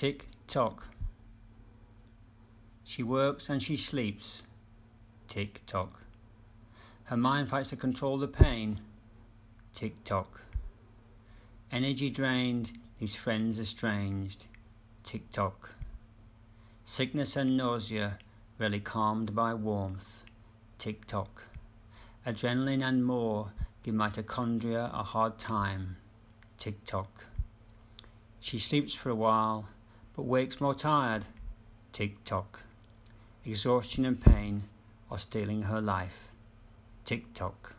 Tick tock. She works and she sleeps. Tick tock. Her mind fights to control the pain. Tick tock. Energy drained, leaves friends estranged. Tick tock. Sickness and nausea, rarely calmed by warmth. Tick tock. Adrenaline and more give mitochondria a hard time. Tick tock. She sleeps for a while, but wakes more tired. Tick tock. Exhaustion and pain are stealing her life. Tick tock.